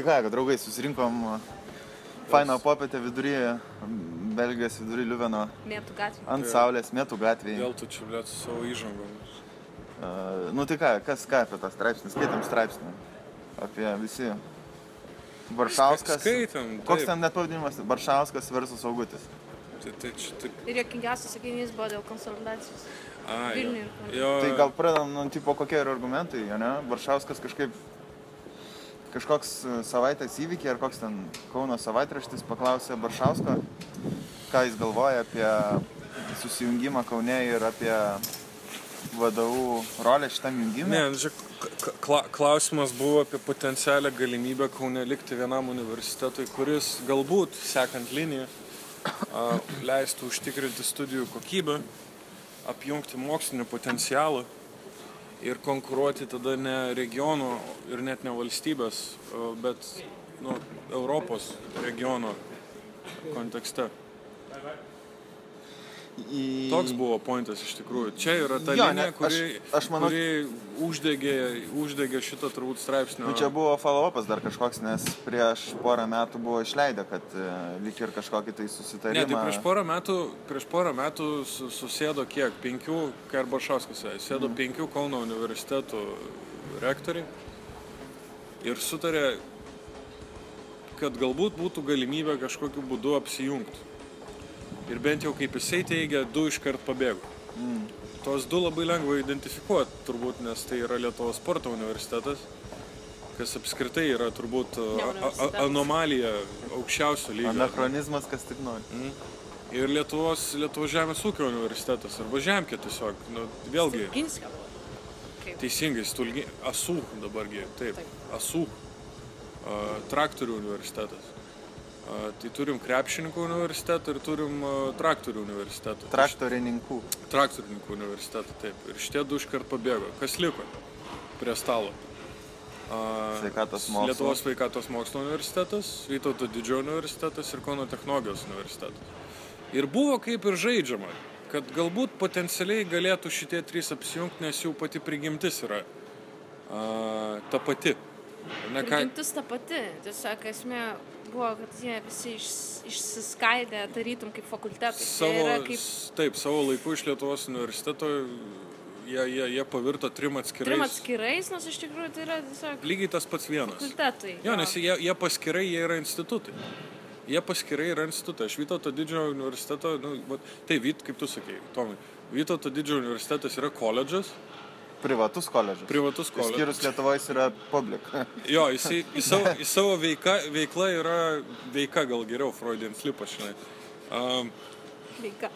Tai ką, kad draugai susirinkom fainą popietę vidury, Belgijos vidury Liuveno, Mėtų gatvė. ant Jo. saulės, mėtų gatvėje. Vėl tu čia, blėt, su savo įžangom. Uh, nu tai ką, kas ką apie tą straipsnį? Skaitėm straipsnį. Apie visi. Baršauskas. Skaitėm. Koks taip. ten net pavadinimas? Baršauskas versus Augutis. Tai, tai čia taip. Ir jokingiausias sakinys buvo dėl konsolidacijos. A, jo. Ir Kaune. Jo, Tai gal pradedam, nu, tipo, kokie yra argumentai, jo, ne? Baršauskas kažkaip kažkoks e, savaitės įvykiai ar koks ten Kauno savaitraštis paklausė Baršausko, ką jis galvoja apie susijungimą Kaune ir apie vadovų rolę šitam jungimui. Ne, nu, žiūrėk, k- kla, klausimas buvo apie potencialią galimybę Kaune likti vienam universitetui, kuris galbūt, sekant liniją, leistų užtikrinti studijų kokybę, apjungti mokslinį potencialą ir konkuruoti tada ne regiono ir net ne valstybės, bet nu, Europos regiono kontekste. Į... Toks buvo pointas iš tikrųjų. Čia yra ta Jo, jo, ne, linija, kuri, aš- aš manau- kuri uždegė, uždegė šitą turbūt straipsnį. Nu, čia buvo follow-upas dar kažkoks, nes prieš porą metų buvo išleidę, kad e, lyg ir kažkokį tai Ne, susitarimą. tai prieš porą metų, prieš porą metų su- susėdo kiek? Penkių, sakė, sėdo mm. penkių Kauno universitetų rektoriai ir sutarė, kad galbūt būtų galimybė kažkokiu būdu apsijungti. Ir bent jau kaip jisai teigia, du iškart pabėgo. Mm. Tos du labai lengva identifikuoti, turbūt, nes tai yra Lietuvos sporto universitetas, kas apskritai yra turbūt anomalija aukščiausio lygio. Anachronizmas, kas tik nori. Ir Lietuvos, Lietuvos žemės ūkio universitetas arba Žemkė tiesiog, nu, vėlgi, Ginskio. Kaip? teisingai, stulgi, Asų dabargi, taip, Taip. Asų, a, traktorių universitetas. Tai turim krepšininkų universitetą ir turim traktorių universitetą. Traktorininkų. Traktorininkų universitetą, taip. Ir šitie du iškart pabėgo. Kas liko prie stalo? Sveikatos mokslo. Lietuvos sveikatos mokslo universitetas, Vytauto didžiojo universitetas ir Kauno technologijos universitetas. Ir buvo kaip ir žaidžiama, kad galbūt potencialiai galėtų šitie trys apsijungti, nes jų pati prigimtis yra a, ta pati. Ne, ką, Prigimtis ta pati. Tiesiog esmė buvo, kad jie visi iš, išsiskaidė, tarytum kaip fakultetai. Tai savo, yra kaip Taip, savo laiku iš Lietuvos universiteto jie, jie, jie pavirto trim atskirais. trim atskirais, nors iš tikrųjų tai yra tiesiog Lygiai tas pats vienas. fakultetai. Jo, nes jie, jie paskirai jie yra institutai. Jie paskirai yra institutai. Aš Vytauto didžiojo universiteto, nu, vat, tai Vyt, kaip tu sakei, Tomai, Vytauto didžiojo universitetas yra koledžas, Privatus koledžas. privatus koledžas. Išskyrus Lietuvoje jis yra public. Jo, jisai, į savo, į savo veika, veikla yra veika gal geriau, Freudian slipas, žinai. Um, Veika.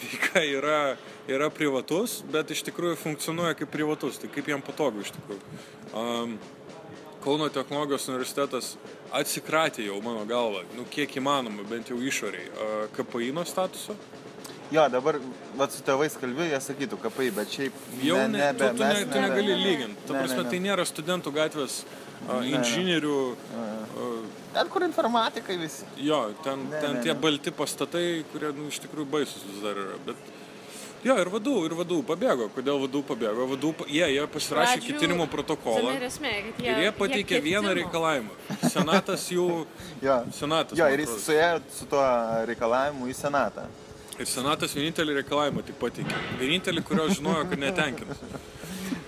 veika yra, yra privatus, bet iš tikrųjų funkcionuoja kaip privatus, tai kaip jam patogu iš tikrųjų. Um, Kauno technologijos universitetas atsikratė jau mano galva, nu kiek įmanoma, bent jau išoriai, uh, KPI nuo statuso. Jo, dabar vat, su tėvais kalbėjai, jie sakytų kapai, bet šiaip... Jau ne, ne, tu, tu, ne, tu negali ne. lyginti. Ta Ne, prasme, ne, ne. tai nėra studentų gatvės uh, inžinierių. Uh, Ten, kur informatikai visi. jo, ten, Ne, ten ne, tie ne. balti pastatai, kurie nu, iš tikrųjų baisus vis dar yra. Bet, jo, ir vadų, ir vadų pabėgo. Kodėl vadų pabėgo? Vadų, jie, jie pasirašė Pradžių- ketinimo protokolą. Esmė, jie. Ir jie pateikė vieną ketino. reikalavimą. Senatas jų. Jo, Senatas. jo ir jis suėjo su tuo reikalavimu į senatą. Ir senatas vienintelį reikalavimą tik pateikė. Vienintelį, kurio žinojo, kad netenkins.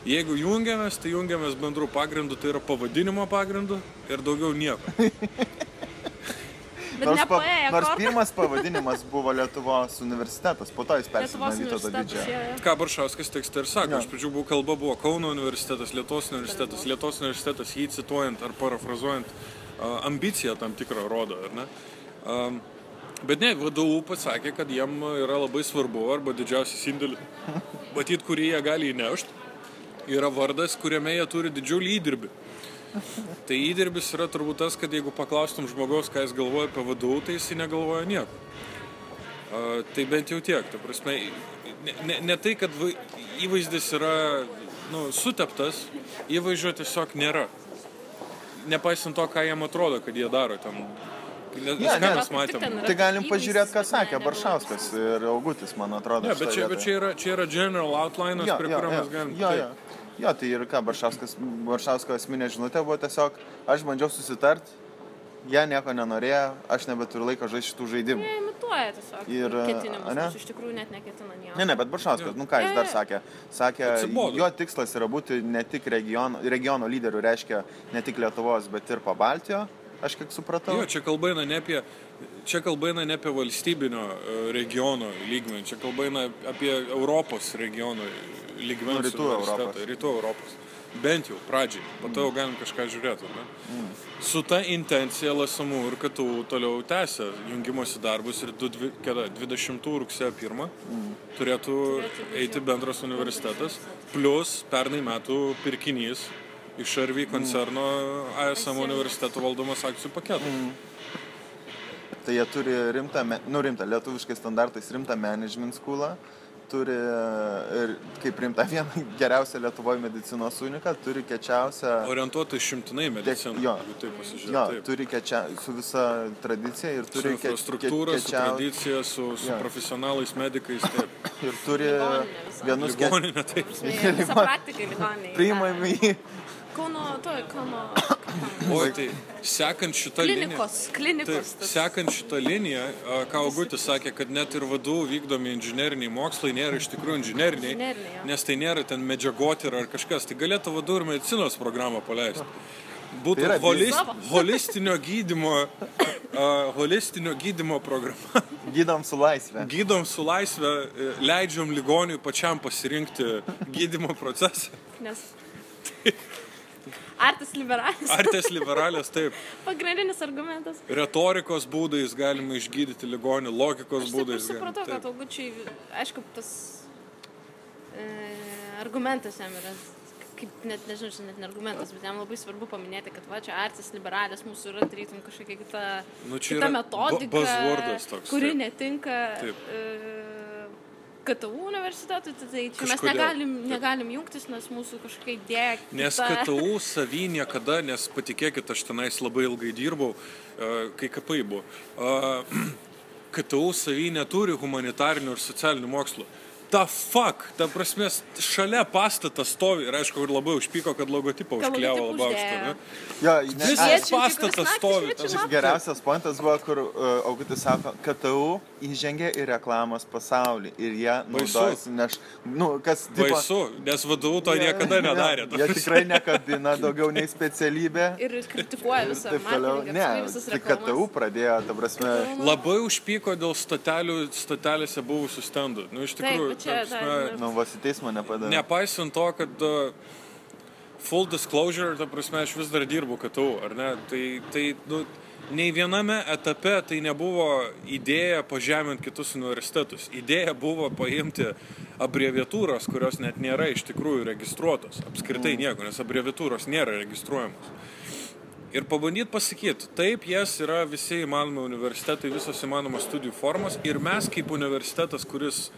Jeigu jungiamės, tai jungiamės bendrų pagrindų, tai yra pavadinimo pagrindų ir daugiau nieko. Nors, pa, nors pirmas pavadinimas buvo Lietuvos universitetas, po to jis Lietuvos Vytauto jo. Ką Baršauskas tekste ir sako, iš pradžių buvo kalba, buvo Kauno universitetas, Lietuvos universitetas, Lietuvos universitetas, jį cituojant ar parafrazuojant, a, ambiciją tam tikrą rodo, ar ne? Am, Bet ne, vadovų pasakė, kad jiem yra labai svarbu, arba didžiausias indėlis, matyt, kurį jie gali įnešti, yra vardas, kuriame jie turi didžiulį įdirbį. Tai įdirbis yra turbūt tas, kad jeigu paklaustum žmogaus, ką jis galvoja apie vadovų, tai jis negalvoja nieko. A, tai bent jau tiek. Ta prasme, ne, ne, ne tai, kad vai, įvaizdis yra nu, suteptas, įvaizdžio tiesiog nėra. Nepaisant to, ką jiem atrodo, kad jie daro ten. Nes Ne, ką ne. mes Kaip tik matėm. ten yra Tai galim pažiūrėti, ką bet ne- sakė Baršauskas ir Augutis, man atrodo. Ne, bet šitoj čia, bet čia, yra, čia yra general outline, Jo, prie jo, kurio jo, mes galim. jo, taip. jo. Tai ir ką, Baršausko esminė žinutė buvo tiesiog, aš bandžiau susitart, jie nieko nenorėjo, aš nebeturiu laiko žaisti šitų žaidimų. Jie imituoja tiesiog Ir, ketinimus, ane? nors iš tikrųjų net neketina nieko. Ne, ne, bet Baršauskas, nu ką jis dar sakė? Sakė, Atsibodo. jo tikslas yra būti ne tik regiono, regiono lyderių, reiškia ne tik Lietuvos, bet ir Pabaltijo, aš kiek supratau. Jo, čia kalba eina ne apie, čia kalba eina ne apie valstybinio e, regiono lygmenį, čia kalba eina apie Europos regiono lygmenį. Nu, rytų Europos. Rytų Europos. Bent jau pradžiai, po to jau galim kažką žiūrėti. Ne? Mm. Su ta intencija LSMU ir KTU toliau tęsia jungimosi darbus ir du dvi- kada, 20 rugsėjo 1 mm. turėtų eiti bendras universitetas, plus pernai metų pirkinys iš RV koncerno ASM universiteto valdomas akcijų paketas. Tai jie turi rimtą, nu rimtą, lietuviškai standartais rimtą management schoolą, turi ir kaip rimta vieną geriausią Lietuvoje medicinos uniką, turi kečiausią... Orientuota išimtinai mediciną. jo. taip Jo, pasižiūrėti. turi kečia, su visa tradicija ir Su turi ke- infrastruktūra, ke- su kečiau- tradicija, su, su Jo. profesionalais medikais. Taip. ir turi Ligoninė vienus Ligoninė, taip. Visa praktika ligoninė. priimami į Kauno, to, Kauno. Oi, tai sekant šitą liniją. Klinikos, klinikos. Taip, tas- sekant šitą liniją, ką Augutis sakė, kad net ir vadų vykdomi inžinieriniai mokslai nėra iš tikrųjų Inžineriniai, jo. nes tai nėra ten medžiagoti ar kažkas. Tai galėtų vadų ir medicinos programą paleisti. Būtų Tai yra holis, Savo. holistinio gydymo, a, holistinio gydymo programa. gydom su laisvė. Gydom su laisvė, e, leidžiam ligoniui pačiam pasirinkti gydymo procesą. Nes. Artis liberalis. Artės liberalės, taip. Pagrindinis argumentas. Retorikos būdais galima išgydyti ligonį, logikos Aš būdais. supratau, galim- kad augučiai, aišku, tas e, argumentas jam yra, kaip net nežinau, čia net ne argumentas, bet jam labai svarbu paminėti, kad va čia artis liberalės mūsų yra tarytum kažkokia kita, Nu, kita metodika, bu- buzzwordas toks, kuri taip. netinka Taip. e, KTU universitetui, tai tai čia mes Kažkodėl. negalim, Taip. negalim jungtis, nes mūsų kažkokia idėja. Nes kita. KTU savy niekada, nes patikėkit, aš tenais labai ilgai dirbau, e, kai kapai buvo. E, KTU savy neturi humanitarinių ir socialinių mokslų. Ta fuck, ta prasme, šalia pastatas stovi ir aišku, ir labai užpyko, kad logotipą užkliavo labai aukštą. Jo, Visas pastatas stovi. Geriausias pointas buvo, kur uh, Augutis sako, KTU įžengė į reklamos pasaulį ir jie naudojasi, nes, nu, kas tipo, Baisu, nes vadovų to niekada nedarė. Jie tikrai nekabina daugiau nei specialybė. Ir kritikuoja visą Taip toliau. Ne, reklamas. KTU pradėjo, ta prasme, Labai užpyko dėl stotelių, stotelėse buvusių stendų. Nu, iš Taip, tikrųjų, bet čia ta prasme, dar- nu, vos į teismą nepadavė. Nepaisant to, kad uh, full disclosure, ta prasme, aš vis dar dirbu KTU, ar ne? Tai, tai nu, nei viename etape tai nebuvo idėja pažeminti kitus universitetus. Idėja buvo paimti abreviatūros, kurios net nėra iš tikrųjų registruotos. Apskritai nieko, nes abreviatūros nėra registruojamos. Ir pabandyti pasakyti, taip, jas yra visi įmanomi universitetai, visos įmanomos studijų formos ir mes kaip universitetas, kuris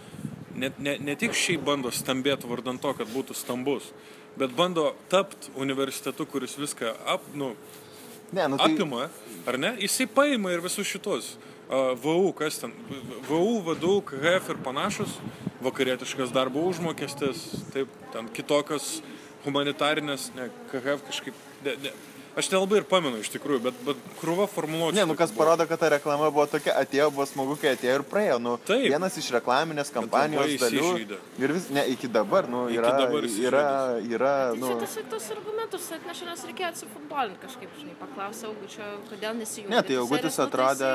ne, ne, ne tik šiaip bando stambėti vardant to, kad būtų stambus, bet bando tapti universitetu, kuris viską ap, nu, Ne, nu, tai, apima, ar ne? Jisai paima ir visus šitos. Uh, VU, kas ten? VU, VDU, KHF ir panašus, vakarietiškas darbo užmokestis, taip, ten kitokios humanitarinės, ne, KHF kažkaip, ne, ne, aš nelabai ir pamenu iš tikrųjų, bet, bet krūva formuluočių. ne, nu kas buvo. parodo, kad ta reklama buvo tokia, atėjo, buvo smagu, kai atėjo ir praėjo. Nu, Taip. vienas iš reklaminės kampanijos dalių. Ir vis, ne, iki dabar, nu, Iki yra, dabar yra, yra, Tai nu, čia tiesiog tos argumentus atnešė, nes reikėjo atsifutbolinti kažkaip, žinai, paklausė Augučio, kodėl nesijungia. ne, tai Augutis atrodė,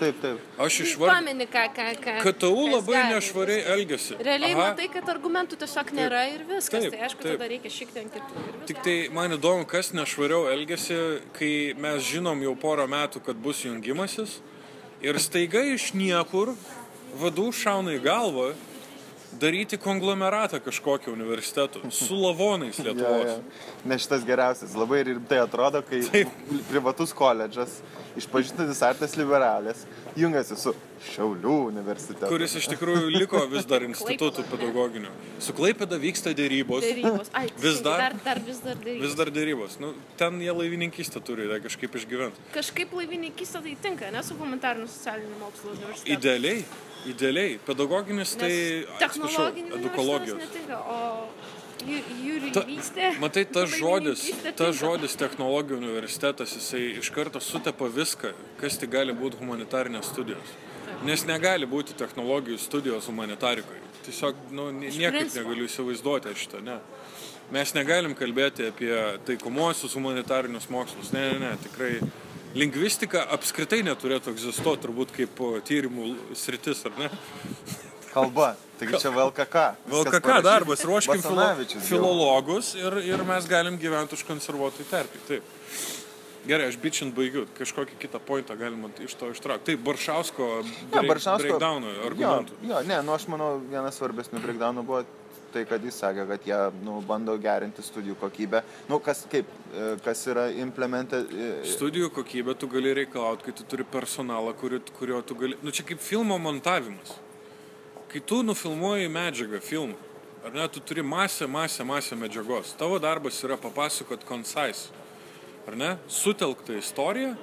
taip, taip. Aš išvardinu. Pamini, ką, ką, ką. KTU labai gali, nešvariai elgesi. Realiai Aha. matai, kad argumentų tiesiog nėra ir viskas. Taip, tai aišku, taip. tada reikia šiek tiek kitų. Tik tai man įdomu, kas nešvariau elgesi, kai mes žinom jau porą metų, kad bus jungimasis ir staiga iš niekur vadų šauna į galvą daryti konglomeratą kažkokio universiteto su lavonais Ja, Lietuvos. ja. Ne šitas geriausias. Labai rimtai atrodo, kai Taip. privatus koledžas, išpažintas artas liberalės, jungiasi su Šiaulių universitetu. kuris iš tikrųjų liko vis dar institutų pedagoginių. Su Klaipėda vyksta dėrybos. Dėrybos. Ai, Vis dar? dar, dar vis dar dėrybos. Vis dar dėrybos. Nu, ten jie laivininkystę turi tai kažkaip išgyventi. Kažkaip laivininkystė tai tinka, ne su humanitariniu socialiniu mokslu universitetu. Idealiai, idealiai. Pedagoginis tai, Nes atsiprašau, technologinis edukologijos. netinka, o Jūrininkystė. matai, tas žodis, tas žodis technologijų universitetas, jisai iš karto sutepa viską, kas tik gali būti humanitarinės studijos. Nes negali būti technologijų studijos humanitarikoje. Tiesiog nu, niekaip negaliu įsivaizduoti šitą, ne. Mes negalim kalbėti apie taikomuosius humanitarinius mokslus. Ne, ne, ne, tikrai. Lingvistika apskritai neturėtų egzistuoti turbūt kaip tyrimų sritis, ar ne? Kalba. Taigi čia VLKK. VLKK darbas, ruoškim filologus ir, ir mes galim gyventi užkonservuotai terpį. Taip. Gerai, aš bičiant baigiu, kažkokį kitą pointą galima iš to ištraukti. Taip, Baršausko, break, Baršausko. breakdowno argumentų. Jo, jo, ne, nu aš manau, vienas svarbesnių breakdownų buvo tai, kad jis sakė, kad jie nu, bando gerinti studijų kokybę. Nu, kas, kaip, e, kas yra implemented. e, Studijų kokybę tu gali reikalauti, kai tu turi personalą, kuri, kurio tu gali... Nu, čia kaip filmo montavimas. Kai tu nufilmuoji medžiagą, filmą, ar ne, tu turi masę, masę, masę medžiagos. Tavo darbas yra papasakot concise, ar ne, sutelktą istoriją,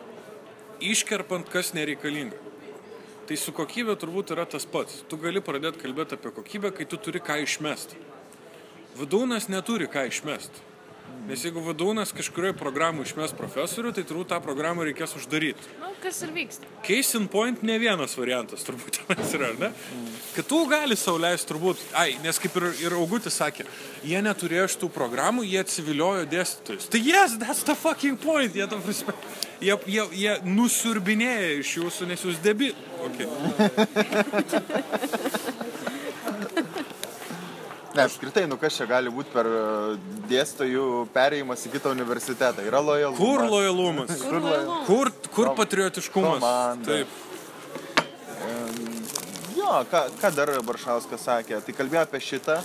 iškerpant, kas nereikalinga. Tai su kokybė turbūt yra tas pats. Tu gali pradėti kalbėti apie kokybę, kai tu turi ką išmesti. Vadūnas neturi ką išmesti. Nes jeigu vadūnas kažkurioje programoje išmes profesorių, tai turbūt tą programą reikės uždaryti. Nu, kas ir vyksta. Case in point ne vienas variantas turbūt tenais yra, ar ne? Kad tu gali sauliaisti turbūt, ai, nes kaip ir, ir Augutis sakė, jie neturėjo šitų programų, jie atsiviliojo dėstytojus. Tai yes, that's the fucking point, jie, ta prasme, jie, jie, jie nusiurbinėja iš jūsų, nes jūs debi. Okay. Ne, apskritai, nu kas čia gali būti per e, dėstytojų perėjimas į kitą universitetą. Yra lojalumas. Kur lojalumas? Kur lojalumas? Kur, kur patriotiškumas? komanda. Taip. Jo, ką, ką dar Baršauskas sakė, tai kalbėjo apie šitą.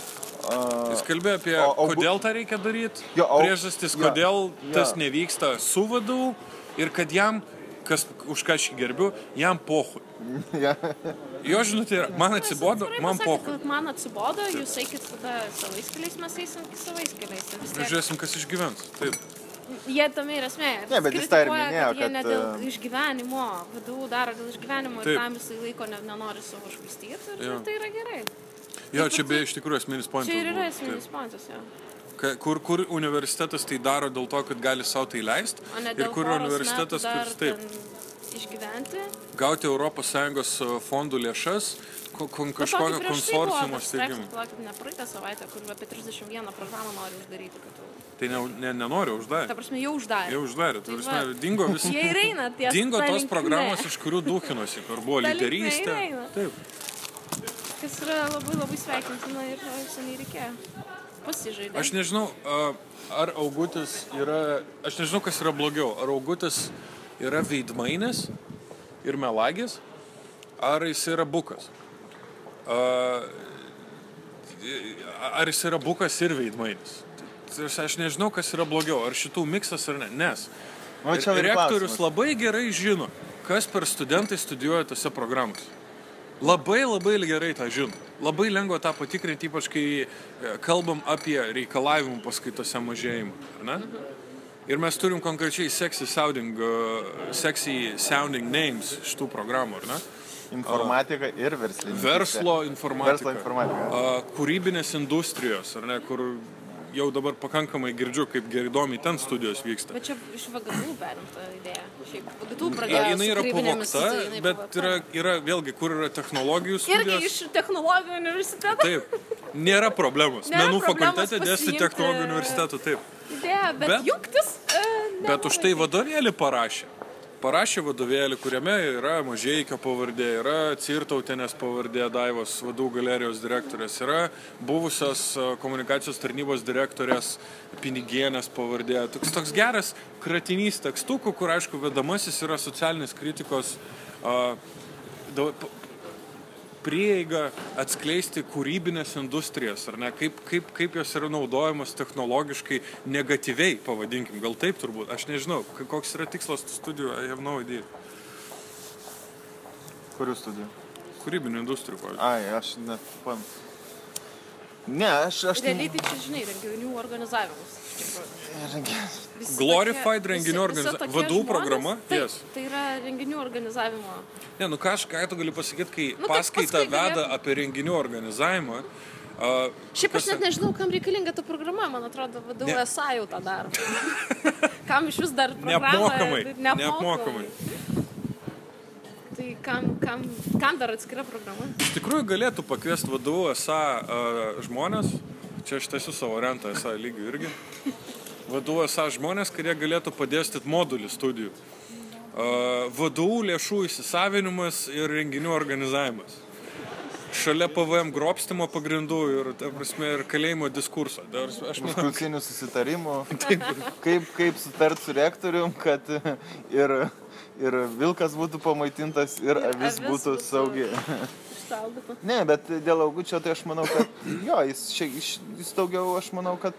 Uh, Jis kalbėjo apie, O- o- kodėl tą reikia daryti, priežastis, kodėl tas jo. nevyksta su vadu ir kad jam, kas, už ką aš jį gerbiu, jam pohui. ja. Jo žinutė yra, man atsibodo, man pohui. Man atsibodo, jūs eikit tada savais keliais, mes eisim savais keliais. Tai tiek- Žiūrėsim, kas išgyvens. Taip. Jie tame ir esmė. Ne, bet jis tą ir minėjo, kad jie ne dėl e, išgyvenimo, vadų daro dėl išgyvenimo Taip. ir tam jisai laiko ne, nenori savo švaistyti ir, Jo. ir tai yra gerai. Jo, Taip, čia beje iš tikrųjų esminis pointas. Čia ir yra esminis pointas, jo. Ka- Kur, kur universitetas tai daro dėl to, kad gali savo tai leisti ir kur universitetas, kuris taip, išgyventi. gauti ES fondų lėšas ko- kon- kai kažkokio tai konsorciumo palaukit, ne praeitą savaitę, kur apie 31 programą nori uždaryti. Kad, Tai ne, ne, nenoriu ta uždaryti. prasme, jau uždarė. Jau uždarė. Tai prasme, va. dingo visi. Jie ir eina ties Dingo ta tos programos, iš kurių dūkinosi, kur buvo Ta lyderystė. Taip. Kas yra labai labai sveikintina ir seniai reikėjo. Pasižaidė. Aš nežinau, a, ar Augutis yra, aš nežinau, kas yra blogiau. Ar Augutis yra veidmainis ir melagis, ar jis yra bukas. Ar jis yra bukas ir veidmainis. Tai Aš nežinau, kas yra blogiau, ar šitų miksas ar ne. Nes rektorius labai gerai žino, kas per studentai studijuoja tose programose. Labai labai gerai tą žino. Labai lengva tą patikrinti, ypač kai e, kalbam apie reikalavimų paskaitose mažėjimą. Ir mes turim konkrečiai sexy sounding, uh, sexy sounding names šitų programų, ar ne? Informatika ir verslininkystė. Verslo informatika. Verslo informatika. Kūrybinės industrijos, ar ne, kur jau dabar pakankamai girdžiu, kaip įdomiai ten studijos vyksta. Bet čia iš VGTU perimta idėja. Šiaip Ir pradėjo. su yra pavokta, bet pavogta. yra, yra vėlgi, kur yra technologijų Irgi studijos. iš technologijų universiteto. Taip, nėra problemos. Nėra Menų fakultete dėsti technologijų universitetų, taip. Idėja, bet, Bet- jungtis. E, Bet už tai vadovėlį parašė. Parašė vadovėlį, kuriame yra Mažieikio pavardė, yra Cirtautinės pavardė Daivos vadų galerijos direktorės, yra buvusios e, komunikacijos tarnybos direktorės Pinigienės pavardė. Toks, toks geras kratinys tekstukų, kur aišku vedamasis yra socialinės kritikos a, da- p- prieiga atskleisti kūrybinės industrijas, ar ne, kaip, kaip, kaip jos yra naudojamos technologiškai negatyviai, pavadinkim, gal taip turbūt, aš nežinau, koks yra tikslas tų studijų, I have no idea. Kurių studijų? Kūrybinių industrijų, pavyzdžiui. Ai, aš net pam. Ne, aš, aš. Realiai tai čia, žinai, renginių organizavimas. Visi Glorified tokie- renginių visi- organiza- visi tokie vadų programa? Taip, Yes. Tai yra renginių organizavimo. Ne, nu ką aš ką tu gali pasakyti, kai Nu, paskui veda galėtum- apie renginių organizavimą, A, Šiaip aš kas- net nežinau, kam reikalinga ta programa, man atrodo, vadovų esą jau tą daro. kam iš vis dar programą- Neapmokamai. Neapmokamai. Tai kam, kam, kam dar atskira programa? Iš tikrųjų galėtų pakviesti vadovų esą uh, žmonės, čia aš tiesiu savo rentą esą lygių irgi, vadovų esą žmonės, kurie galėtų padėstyti modulį studijų. Uh, vadovų lėšų įsisavinimas ir renginių organizavimas. Šalia PVM grobstimo pagrindų ir, ta prasme, ir kalėjimo diskurso. Prasme, Aš manau, Užklusinių susitarimų, kaip, kaip sutart su rektorium, kad ir, ir vilkas būtų pamaitintas ir avis Avis būtų būtų- saugi. Išsaugota. Ne, bet dėl augučio tai aš manau, kad jo, jis, jis, jis daugiau, aš manau, kad,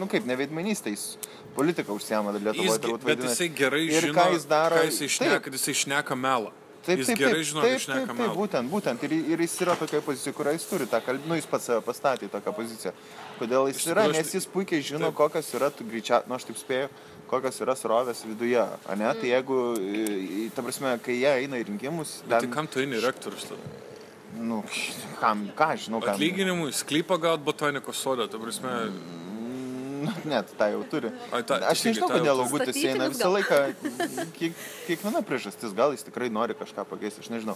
nu kaip, ne veidmainystė, jis politiką užsiema Lietuvoje, turbūt bet vadinasi. jisai gerai Ir žino, ką jis daro, ką jisai šneka, taip. kad jisai šneka melą. Taip, jis taip, gerai taip, žino, taip, taip, taip, melą. būtent, būtent. Ir, ir jis yra tokioje pozicijoje, kurioje jis turi tą kalbą, nu jis pats save pastatė į tokią poziciją. Kodėl jis yra, nes tai- jis puikiai žino, taip. kokios yra, tu greičiau, nu aš taip spėju, kokios yra srovės viduje. Ne? Mm. Tai jeigu, ta prasme, kai jie eina į rinkimus, Tai ten, kam tu eini rektorius tada? nu, kam, ką aš žinau, kam. Atlyginimui, sklypą gaut botanikos sodą, ta prasme, Nu, Net, tą jau turi. Ai, tą- aš nežinau, kodėl augutis eina vis visą laiką. Kiek, kiekviena priežastis, gal jis tikrai nori kažką pakeisti, aš nežinau.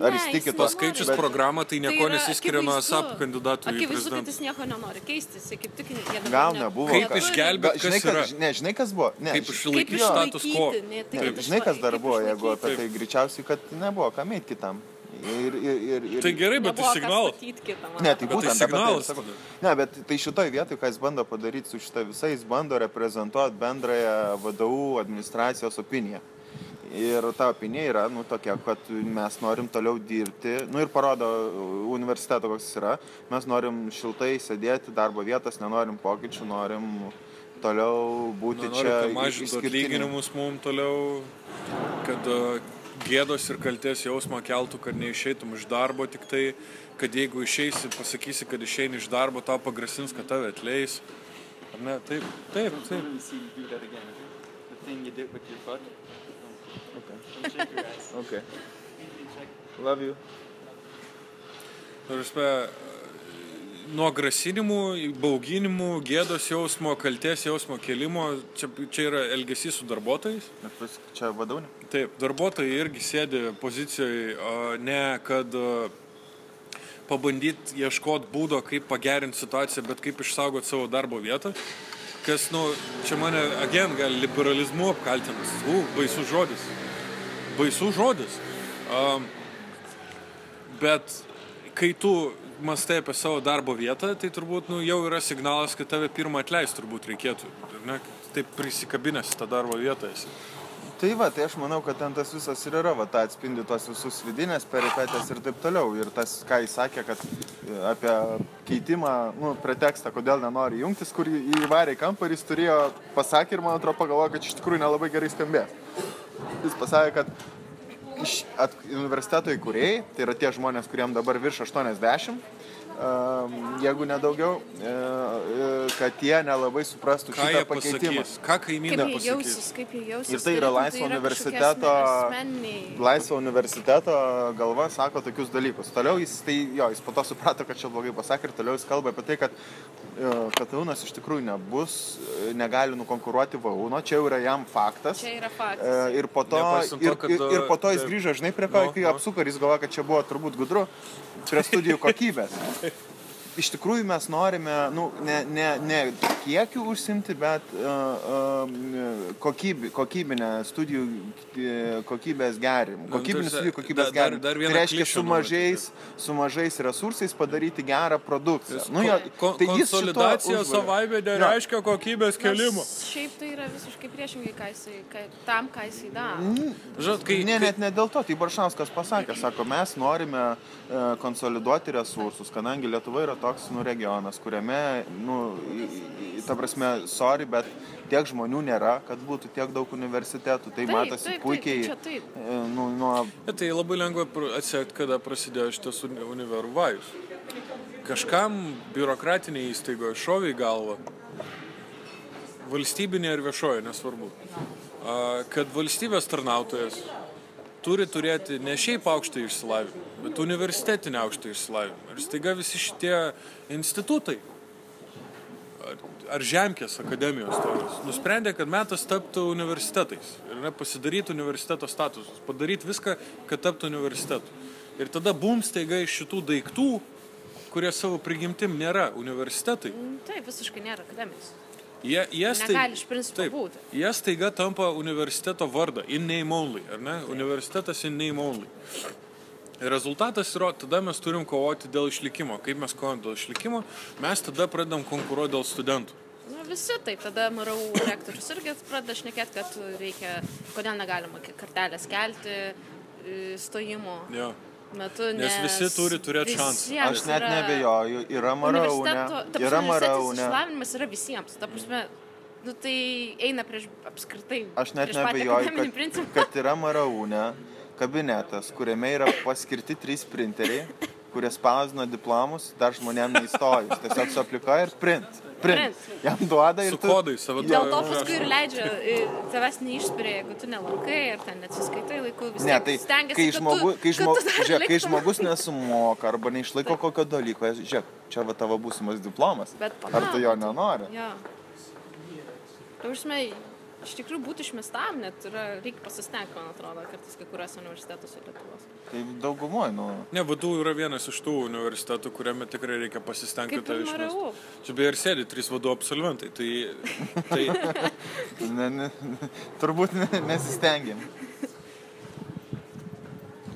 Ar Ne, jis tiki nenori. skaičius bet- programą, tai nieko yra nesiskiria nuo ASAP kandidatų Akivaizdu, kad jis nieko nenori keisti, jis kaip tik jie dabar Gal ne- nebuvo, Kaip kad- išgelbėt, Ga- žinai, kas ne, žinai, kas buvo? Ne, Kaip išlaikyti status quo. tai žinai, kas dar buvo, jeigu apie tai greičiausiai, kad nebuvo kam eiti kitam. Ir, ir, ir, ir, Tai gerai, bet tai signalas. Ne, tai Bet tai būtent apie tai signalas sakau. tada. Ne, bet tai šitoj vietoj, ką jis bando padaryti su šitą visais, jis bando reprezentuoti bendrąją vadovų administracijos opiniją. Ir ta opinija yra, nu, tokia, kad mes norim toliau dirbti, nu ir parodo universiteto, koks jis yra, mes norim šiltai sėdėti darbo vietas, nenorim pokyčių, norim toliau būti Noriu, čia kad mažintų išskirtiniai. atlyginimus mums toliau, kad gėdos ir kalties jausmą keltų, kad neišeitum iš darbo, tik tai, kad jeigu išeisi, pasakysi, kad išeini iš darbo, tau pagrasins, kad tave atleis. Ar ne? Taip, taip, taip. Okay? Okay. Love you. Prasme, nuo grasinimų, bauginimų, gėdos jausmo, kalties jausmo kelimo, čia, čia yra elgesys su darbuotojais. Bet pas- Čia vadovė? Taip, darbuotojai irgi sėdi pozicijoje, ne kad pabandyti ieškoti būdo, kaip pagerinti situaciją, bet kaip išsaugoti savo darbo vietą. Kas, nu, čia mane, agen, gal liberalizmu apkaltinas. U, baisus žodis. Baisus žodis. Um, bet kai tu mastai apie savo darbo vietą, tai turbūt nu, jau yra signalas, kad tave pirmą atleisti turbūt reikėtų. Ne? Taip prisikabinęs tą darbo vietą esi. Tai va, tai aš manau, kad ten tas visas ir yra, va, ta atspindi tos visus vidinės peripetės ir taip toliau. Ir tas, ką jis sakė, kad e, apie keitimą, nu, pretekstą, kodėl nenori jungtis, kur įvarė į kampą ir jis turėjo, pasakė ir man atrodo pagalvojo, kad iš tikrųjų nelabai gerai skambės. Jis pasakė, kad iš at, universiteto įkūrėjai, tai yra tie žmonės, kuriem dabar virš 80, um, jeigu nedaugiau, e, kad jie nelabai suprastų Ką šitą jie pakeitimą. pasakys? Ką kaimynai pasakys? jausis, kaip jie jausis. Ir tai yra laisvo kažkokie universiteto, laisvo universiteto galva sako tokius dalykus. Toliau jis, tai, jo, jis po to suprato, kad čia blogai pasakė ir toliau jis kalba apie tai, kad e, Kataunas iš tikrųjų nebus, e, negali nukonkuruoti Vauno, čia jau yra jam faktas. Čia yra faktas. E, Ir po to, to, ir, kad, ir, ir po to jis grįžo, žinai, prie ko, Nu, kai nu. apsuko ir jis galvoja, kad čia buvo turbūt gudru, prie studijų kokybės. Iš tikrųjų mes norime, nu, ne, ne, ne kiekių užsimti, bet uh, uh, kokybi, kokybinę studijų e, kokybės gerimą. Nu, Kokybinių tarsi, studijų kokybės dar- dar- gerimą. dar vieną Tai reiškia su mažais, su mažais resursais padaryti gerą produkciją. Jis- Nu, jo, Kon- tai konsolidacija savaime nereiškia kokybės kelimo. Šiaip tai yra visiškai priešingai ką jisai, ką, tam, ką jisai daro. Žinot, kai, Ne, net ne dėl to. Tai Baršauskas pasakė, sako, mes norime e, konsoliduoti resursus, kadangi Lietuva yra toks nu, regionas, kuriame, nu, ta prasme, sorry, bet tiek žmonių nėra, kad būtų tiek daug universitetų. Tai Taip, matosi taip, taip, puikiai. čia taip. e, Nu, nuo, Bet tai labai lengva atsekti, kada prasidėjo šitas uni- univerų vajus. Kažkam biurokratinė įstaiga šovė į galvą, valstybinė ar viešoji, nesvarbu, kad valstybės tarnautojas turi turėti ne šiaip aukštą išsilavinimą, bet universitetinį aukštą išsilavinimą. Ir staiga visi šitie institutai, ar, Žemkės akademijos tokios, nusprendė, kad metas taptų universitetais. Ir ne, pasidaryti universiteto statusus, padaryti viską, kad taptų universitetu. Ir tada bum staiga iš šitų daiktų, kurie savo prigimtim nėra universitetai, Taip, visiškai nėra akademijos. Jie, jie Negali iš principo Taip, būti. Jie staiga tampa universiteto vardą, in name only, ar ne? Universitetas in name only. Rezultatas yra, tada mes turim kovoti dėl išlikimo. Kaip mes kovojam dėl išlikimo, mes tada pradedam konkuruoti dėl studentų. Nu, visi taip, tada MRU rektorius irgi pradeda šnekėti, kad reikia, kodėl negalima kartelės kelti e, stojimo Jo. metu. Nes visi turi turėt šansą. Aš net yra- nebejoju, yra maraunė. Yra maraunė. išsilavinimas yra visiems. Ta prasme, nu, tai eina prieš apskritai. Aš net nebejoju, kad, kad yra maraunė kabinetas, kuriame yra paskirti trys printeriai, kurie spausdina diplomus dar žmonėm neįstojus. Tiesiog suaplikuoja ir print. Print. Jam duoda ir Su tu... kodais savo Dėl to paskui ir leidžia, tavęs neišspiria, jeigu tu nelankai ir ten neatsiskaitai laiku. Vis Ne, tai stengiasi, kai, žmogu, kai, kad žmo, tu dar žiūrėk, kai žmogus nesumoka arba neišlaiko kokio dalyko, žiūrėk, čia va tavo būsimas diplomas. Bet Ar tu jo nenori? Jo. Tu užsmei, iš tikrųjų būti išmestam net yra, reikia pasistengti, man atrodo, kartais kai kuriuose universitetuose Lietuvos. Tai daugumoje, nu. Ne, vadų yra vienas iš tų universitetų, kuriame tikrai reikia pasistengti išmesti. MRU. Čia beje ir sėdi trys vadų absolventai. Tai, tai Ne, ne, turbūt ne, nesistengėm.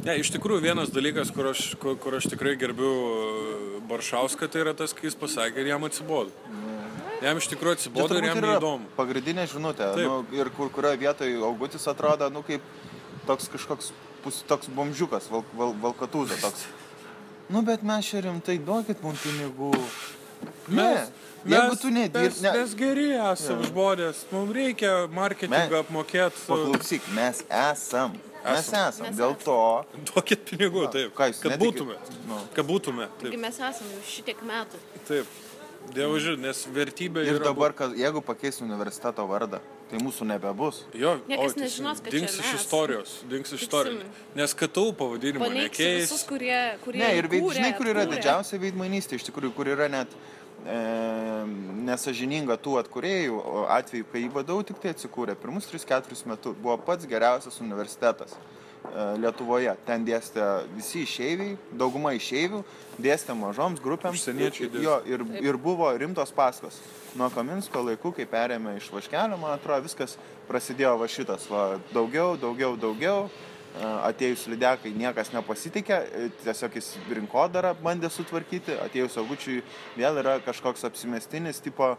Ne, iš tikrųjų vienas dalykas, kur aš, kur, kur aš tikrai gerbiu Baršauską, tai yra tas, kai jis pasakė ir jam atsibodo. Jam iš tikrųjų atsibodo ir jam yra neįdomu. Pagrindinė žinutė. Taip. Nu, ir kur, kurioje vietoje Augutis atrodo, nu, kaip toks kažkoks pus, toks bomžiukas, val, val, valkatūza toks. Nu, bet mes čia rimtai duokit mums pinigų. Ne, jeigu tu nedirbi, mes, mes geri esame žmonės, mums reikia marketingą apmokėti. paklausyk, mes esam. Mes Esam. esam. Mes Dėl to, Duokit pinigų, taip. ką jūs kad netikit? būtume. Nu. Kad būtume. Taip. mes esame jau šitiek metų. taip. Dievo žiūrė, nes vertybė ir dabar, kad, jeigu pakeis universiteto vardą, tai mūsų nebebus. Jo, Niekas o, nežinos, kad dings iš istorijos. Dings iš istorijos. Nes KTU pavadinimo nekeis. visus, kurie, kurie Ne, ir veid, įkūrė, žinai, kur yra atkūrė. didžiausia veidmainystė, iš tikrųjų, kur yra net e, nesažininga tų atkūrėjų atveju, kai į vadovų tik tai atsikūrė, pirmus 3-4 metus buvo pats geriausias universitetas Lietuvoje. Ten dėstė visi išeiviai, dauguma išeivių, dėstė mažoms grupėms. Užsieniečiai Ir- dėstė. Jo, ir, ir buvo rimtos paskos. Nuo Kaminsko laikų, kai perėmė iš Vaškelio, man atrodo, viskas prasidėjo va šitas, va, daugiau, daugiau, daugiau. E, Atėjus lydekai niekas nepasitikė, e, tiesiog jis rinkodarą bandė sutvarkyti, atėjus augučiui vėl yra kažkoks apsimestinis, tipo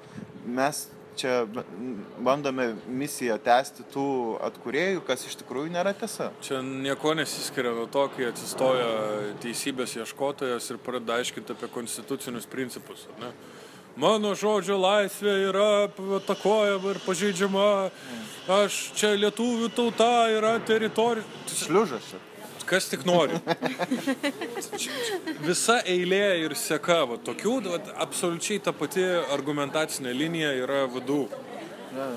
mes čia bandome misiją tęsti tų atkuriejų, kas iš tikrųjų nėra tiesa. Čia nieko nesiskiria nuo to, kai atsistoja teisybės ieškotojas ir pradeda aiškinti apie konstitucinius principus. ne? Mano žodžio laisvė yra atakuojama ir pažeidžiama. Aš čia lietuvių tauta yra teritorija. Šliužas čia. Kas tik nori. Visa eilė ir seka, va, tokių, va, absoliučiai ta pati argumentacinė linija yra vadų.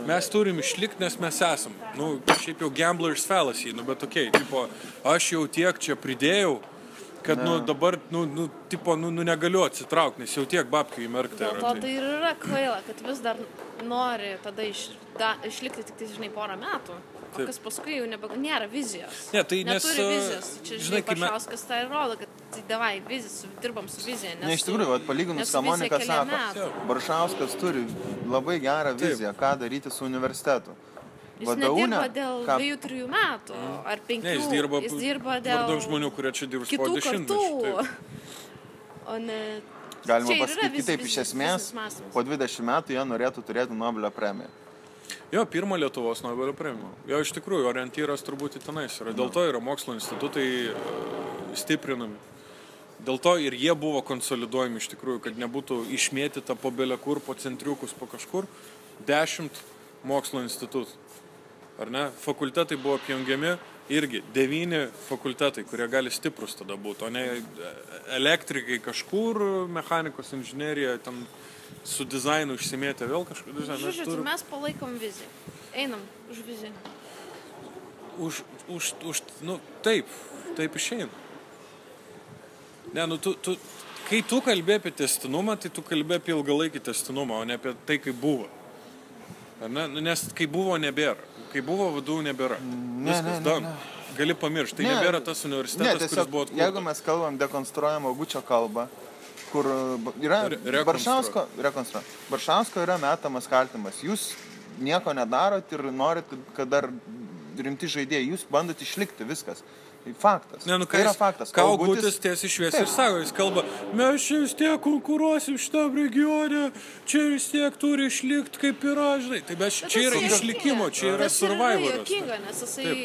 Mes turim išlikti, nes mes esam. Nu, šiaip jau gambler's fallacy, nu, bet tokiai, tipo, aš jau tiek čia pridėjau, kad, nu, dabar, nu, nu, tipo, nu, nu negaliu atsitraukti, nes jau tiek babkių įmerkta Dėl to tai ir yra kvaila, kad vis dar nori tada iš, da, išlikti tik, tai, žinai, porą metų. O Taip. kas paskui jau nebe, nėra vizijos. Ne, tai nes, Neturi vizijos. Čia, žinai, žinai, kai me- Pašauskas tai rodo, kad tai davai, vizijas, su- dirbam su vizija. Nes Ne, iš tikrųjų, vat, palyginus, ką Monika sako, metų. Baršauskas turi labai gerą viziją, ką daryti su universitetu. Jis VDU ne- nedirba dėl ką- dviejų, trijų metų ar penkių. Ne, jis dirba, jis dirba dėl vardan žmonių, kurie čia dirbs po kitų dešimtmečių. kartų. taip. O ne... Galima pasakyti vis- vis- iš esmės, visas mąstymas. po 20 metų jie norėtų turėti Nobelio premiją. Jo, pirmą Lietuvos Nobelio premiją. Jo, iš tikrųjų, orientyras turbūt į tenais yra. Dėl to yra mokslo institutai e, stiprinami. Dėl to ir jie buvo konsoliduojami iš tikrųjų, kad nebūtų išmėtyta po belekur, po centriukus, po kažkur. Dešimt mokslo institutų. Ar ne? Fakultetai buvo apjungiami irgi devyni fakultetai, kurie gali stiprus tada būti, o ne e, elektrikai kažkur, mechanikos inžinierija, ten su dizainu užsimėtė vėl kažkur. Žinai, mes Žodžiu, turim- mes palaikom viziją. Einam už viziją. už, už, už, nu, taip, taip išeina. Ne, nu, tu, tu, kai tu kalbė apie testinumą, tai tu kalbė apie ilgalaikį testinumą, o ne apie tai, kaip buvo. Ne? Nu, Nes kai buvo, nebėra. Kai buvo, vadų nebėra. Ne, Viskas, ne, ne, ne. Gali pamiršti. Tai Ne. nebėra tas Ne, universitetas, kuris tiesiog, buvo jeigu atkurtas. mes kalbam dekonstruojamo gučio kalbą, kur b- yra Re-. Baršausko, Baršausko yra metamas kaltimas. Jūs nieko nedarot ir norit, kad dar rimti žaidėjai, jūs bandot išlikti viskas. Tai faktas. Ne, nu, tai yra faktas. Ką O Augutis tiesiai šviesiai ir Taip. sako, jis kalba, mes čia vis tiek konkuruosim šitam regione, čia vis tiek turi išlikti kaip yra, žinai. Tai bet čia yra išlikimo, čia yra ir survivoras. juokinga, nes jisai,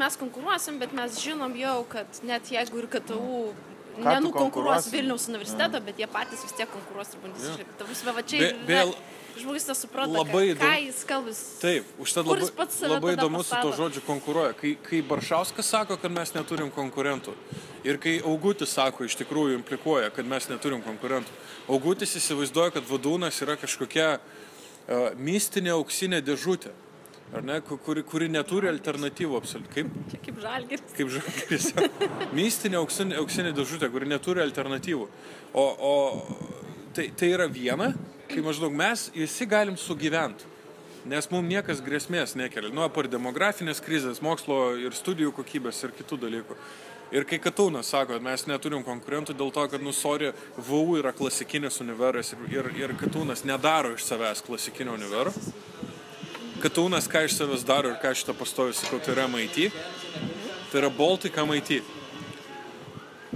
mes konkuruosim, bet mes žinom jau, kad net jeigu ir KTU tu nenukonkuruos? Vilniaus universiteto, bet jie patys vis tiek konkuruos ir bandys išlikti. Vėl- žmogus nesupranta, labai kad, ką įdomu. jis kalbas. Taip, užtat labai, labai įdomu su to žodžiu konkuruoja. Kai, kai Baršauskas sako, kad mes neturim konkurentų ir kai Augutis sako, iš tikrųjų implikuoja, kad mes neturim konkurentų. Augutis įsivaizduoja, kad vadūnas yra kažkokia uh, mistinė auksinė dėžutė, ar ne, ku- kuri, kuri neturi alternatyvų absoliučiai. Kaip, Čia kaip žalgeris. kaip žalgeris. Mystinė auksinė, auksinė dėžutė, kuri neturi alternatyvų. O, o tai, tai yra viena, kai maždaug mes visi galim sugyventi. Nes mums niekas grėsmės nekelia. Nu, apar demografinės krizės, mokslo ir studijų kokybės ir kitų dalykų. Ir kai Katūnas sako, kad mes neturim konkurentų dėl to, kad, nu, sorry, VU yra klasikinis univeras ir, ir, ir Katūnas nedaro iš savęs klasikinio univero. Katūnas ką iš savęs daro ir ką šitą pastoviu sakau, tai yra MIT. Tai yra Baltic MIT.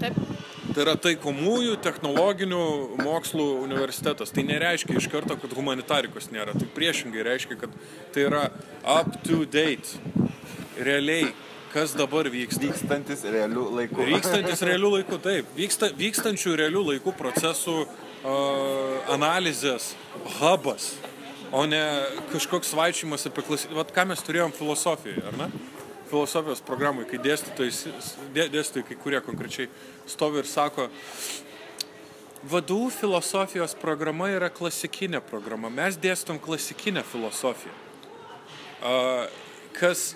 Taip. Tai yra taikomųjų technologinių mokslų universitetas. Tai nereiškia iš karto, kad humanitarikos nėra. Tai priešingai reiškia, kad tai yra up to date. Realiai, kas dabar vyksta. Vykstantis realių laikų. Vykstantis realių laikų, taip. Vyksta, vykstančių realių laikų procesų uh, analizės hubas, o ne kažkoks svaičiamas apie klasikinį. Vat ką mes turėjom filosofijoje, ar ne? Filosofijos programai, kai dėstytojai, dėstytojai kai kurie konkrečiai stovi ir sako, vadų filosofijos programa yra klasikinė programa. Mes dėstom klasikinę filosofiją. Kas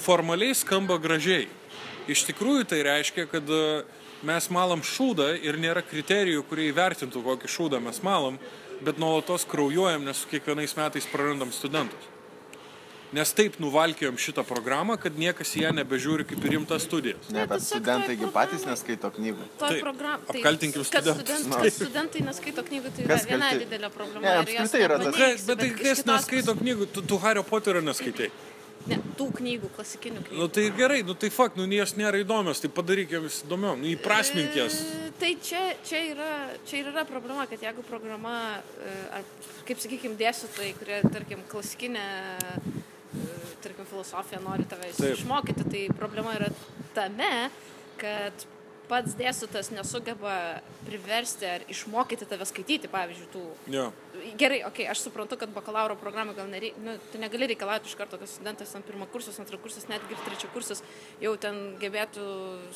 formaliai skamba gražiai. Iš tikrųjų tai reiškia, kad a, mes malam šūdą ir nėra kriterijų, kurie įvertintų, kokį šūdą mes malam, bet nuolatos kraujuojam, nes kiekvienais metais prarandam studentus. Nes taip nuvalkėjom šitą programą, kad niekas ją nebežiūri kaip į rimtas studijas. Ne, bet studentai patys neskaito knygų. Toj Taip, program... tai, apkaltinkim studentus. Studentai, kad studentai neskaito knygų, tai yra Kas viena kalti? didelė problema. Ne, apskritai yra tas- nepaneigsi, Bet tai kas neskaito knygų, tu, tu Hario Poterio neskaitai. Ne, tų knygų, klasikinių knygų. Nu tai gerai, nu tai fakt, nu jos nėra įdomios, tai padaryk jas įdomiom, nu įprasmink jas. E, Tai čia, čia, yra, čia yra problema, kad jeigu programa, e, ar, kaip sakykime, dėstytojai, kurie, tarkim, klasikinę, e, tarkim, filosofiją nori tave išmokyti, tai problema yra tame, kad pats dėstytojas nesugeba priversti ar išmokyti tave skaityti, pavyzdžiui, tų Jo. Gerai, okei, okay, aš suprantu, kad bakalauro programai gal nereikia, nu, tu negali reikalauti iš karto, kad studentas ant pirmo kursus, antro kursus, netgi ir trečio kursus jau ten gebėtų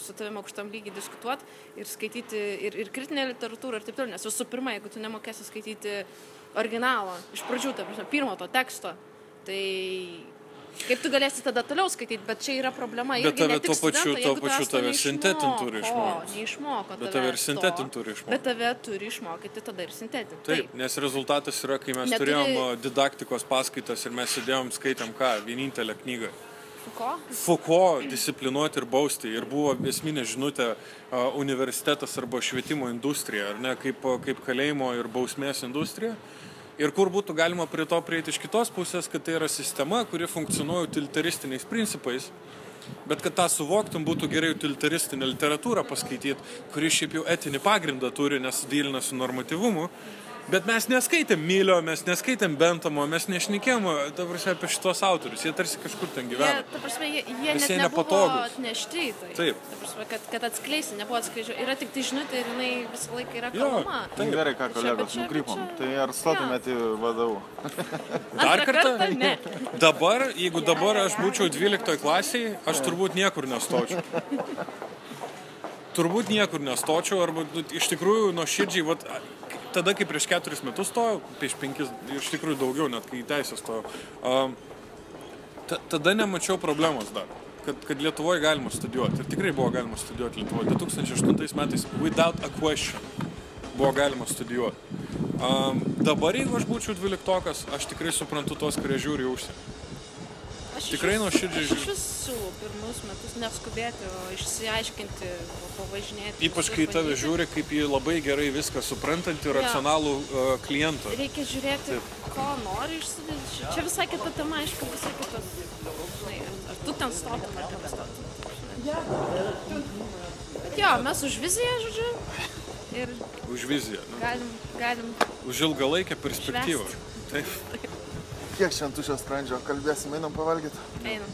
su tavimi aukštam lygiai diskutuoti ir skaityti ir, ir kritinę literatūrą ir taip toliau. Nes visų pirma, jeigu tu nemokėsi skaityti originalo, iš pradžių, ta prasme, pirmo to teksto, tai kaip tu galėsi tada toliau skaityti, bet čia yra problema. Bet tave tuo pačiu- tuo pačiu tave sintetint turi išmokt. Neišmoko. Bet tave ir sintetint to, turi išmokt. Bet tave turi išmokyti tada ir sintetinti. Taip, nes rezultatas yra, kai mes Neturi- turėjom didaktikos paskaitas ir mes sėdėjom, skaitėm ką, vienintelę knygą. Ko? Foucault disciplinuoti ir bausti. Ir buvo esminė žinutė universitetas arba švietimo industrija, ar ne, kaip, kaip kalėjimo ir bausmės industrija. Ir kur būtų galima prie to prieiti iš kitos pusės, kad tai yra sistema, kuri funkcionuoja utilitaristiniais principais. Bet kad tą suvoktum, būtų geriau utilitaristinę literatūrą paskaityti, kuri šiaip jau etinį pagrindą turi, nes dylina su normatyvumu. Bet mes neskaitėm Mylio, mes neskaitėm Bentamo, mes nešnekėjom apie šitos autorius. Jie tarsi kažkur ten Jie, gyvena. ta prasme, jie, jie net jie nepatogūs. atnešti tai. Taip. Ta prasme, kad, kad atskleisti, nebuvo atskleidžiama. Yra tik tai žinutė ir jinai visą laiką yra Jo, kalbama. taip. Gerai, ką kolegos, nukrypom. čia- Tai ar stotumėte į vadovų? Dar Antrą kartą? Ne. Dabar, jeigu dabar aš būčiau 12 klasiai, aš turbūt niekur nestočiau. Turbūt niekur nestočiau, arba nu, iš tikrųjų nuo širdžiai, vat, tada kai prieš keturis metus stojau, prieš penkis, iš tikrųjų daugiau, net kai į teisę stojau, ta, tada nemačiau problemos dar. kad, kad Lietuvoje galima studijuoti. Ir tikrai buvo galima studijuoti Lietuvoje. 2008 metais, without a question, buvo galima studijuoti. Um, dabar, jeigu aš būčiau dvyliktokas, aš tikrai suprantu tos, kurie žiūri užsienį. Aš Tikrai nuoširdžiai Aš žiūriu. vis siūlau pirmus metus neskubėti, o išsiaiškinti, pa- pavažinėti. Ypač kai tave žiūri kaip į labai gerai viską suprantantį, Jo. racionalų uh, klientą. Reikia žiūrėti, ko nori išsidėti. Čia- visai kita tema, aišku, visai kitas. Žinai, ar- tu ten stotum, ar ten stotum. Bet jo, mes už viziją, žodžiu, ir Už viziją, nu, galim, galim už ilgalaikę perspektyvą. Švęst. Taip. Kiek šiandien tušio skrandžio, kalbėsim, einam pavalgyti. einam.